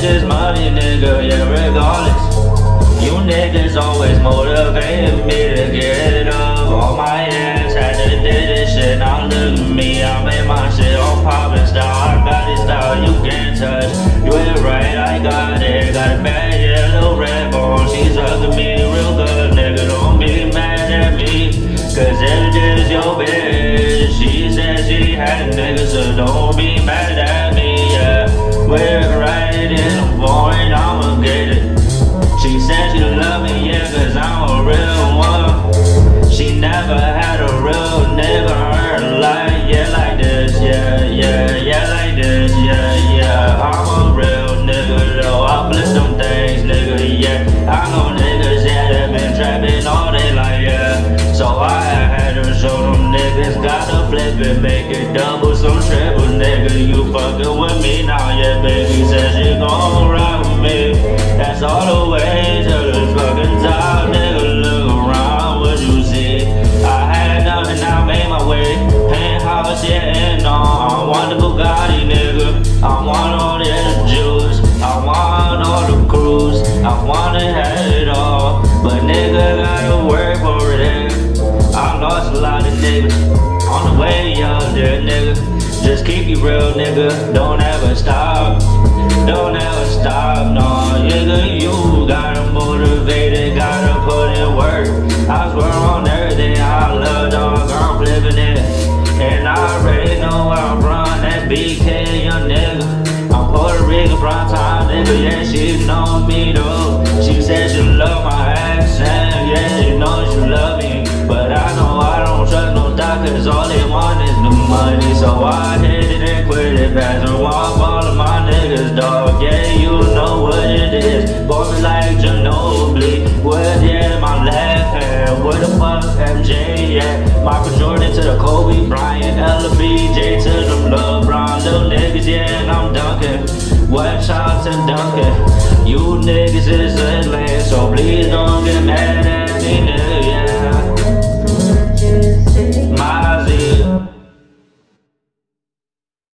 This money, nigga, yeah, regardless. You niggas always motivated me to get up on my ass. Had to do this shit, now look at me. I made my shit on poppin' style. I got this style you can't touch. You ain't right, I got it. Got a bad yellow red bone. She's hugging me real good, nigga. Don't be mad at me. Cause it is your bitch. She said she had a nigga, so don't be mad at me. Yeah, we're it, make it double, some triple, nigga. You fucking with me now, yeah, baby, said she gon' ride with me. That's all the way to the fucking top, nigga. Look around, what you see? I had nothing, I made my way. Penthouse, yeah, and all. I want the Bugatti, nigga. I want all the juice. I want all the cruise. I wanna have it all. But nigga, gotta work for it. I lost a lot of niggas real, nigga. Don't ever stop. Don't ever stop, no, nigga. You gotta motivate it, gotta put in work. I swear on everything I love, dog. I'm flipping it. And I already know where I'm from. That BK, young nigga. I'm Puerto Rican, prime time, nigga. Yeah, she know me, though. And. Pass her off all of my niggas, dog. Yeah, you know what it is. Me like Ginobili. With, yeah, my left hand. Where the fuck MJ at? Michael Jordan to the Kobe Bryant. LBJ to the LeBron. Little niggas, yeah, and I'm dunking. Wet shots and dunking. You niggas is a lane, so please don't get mad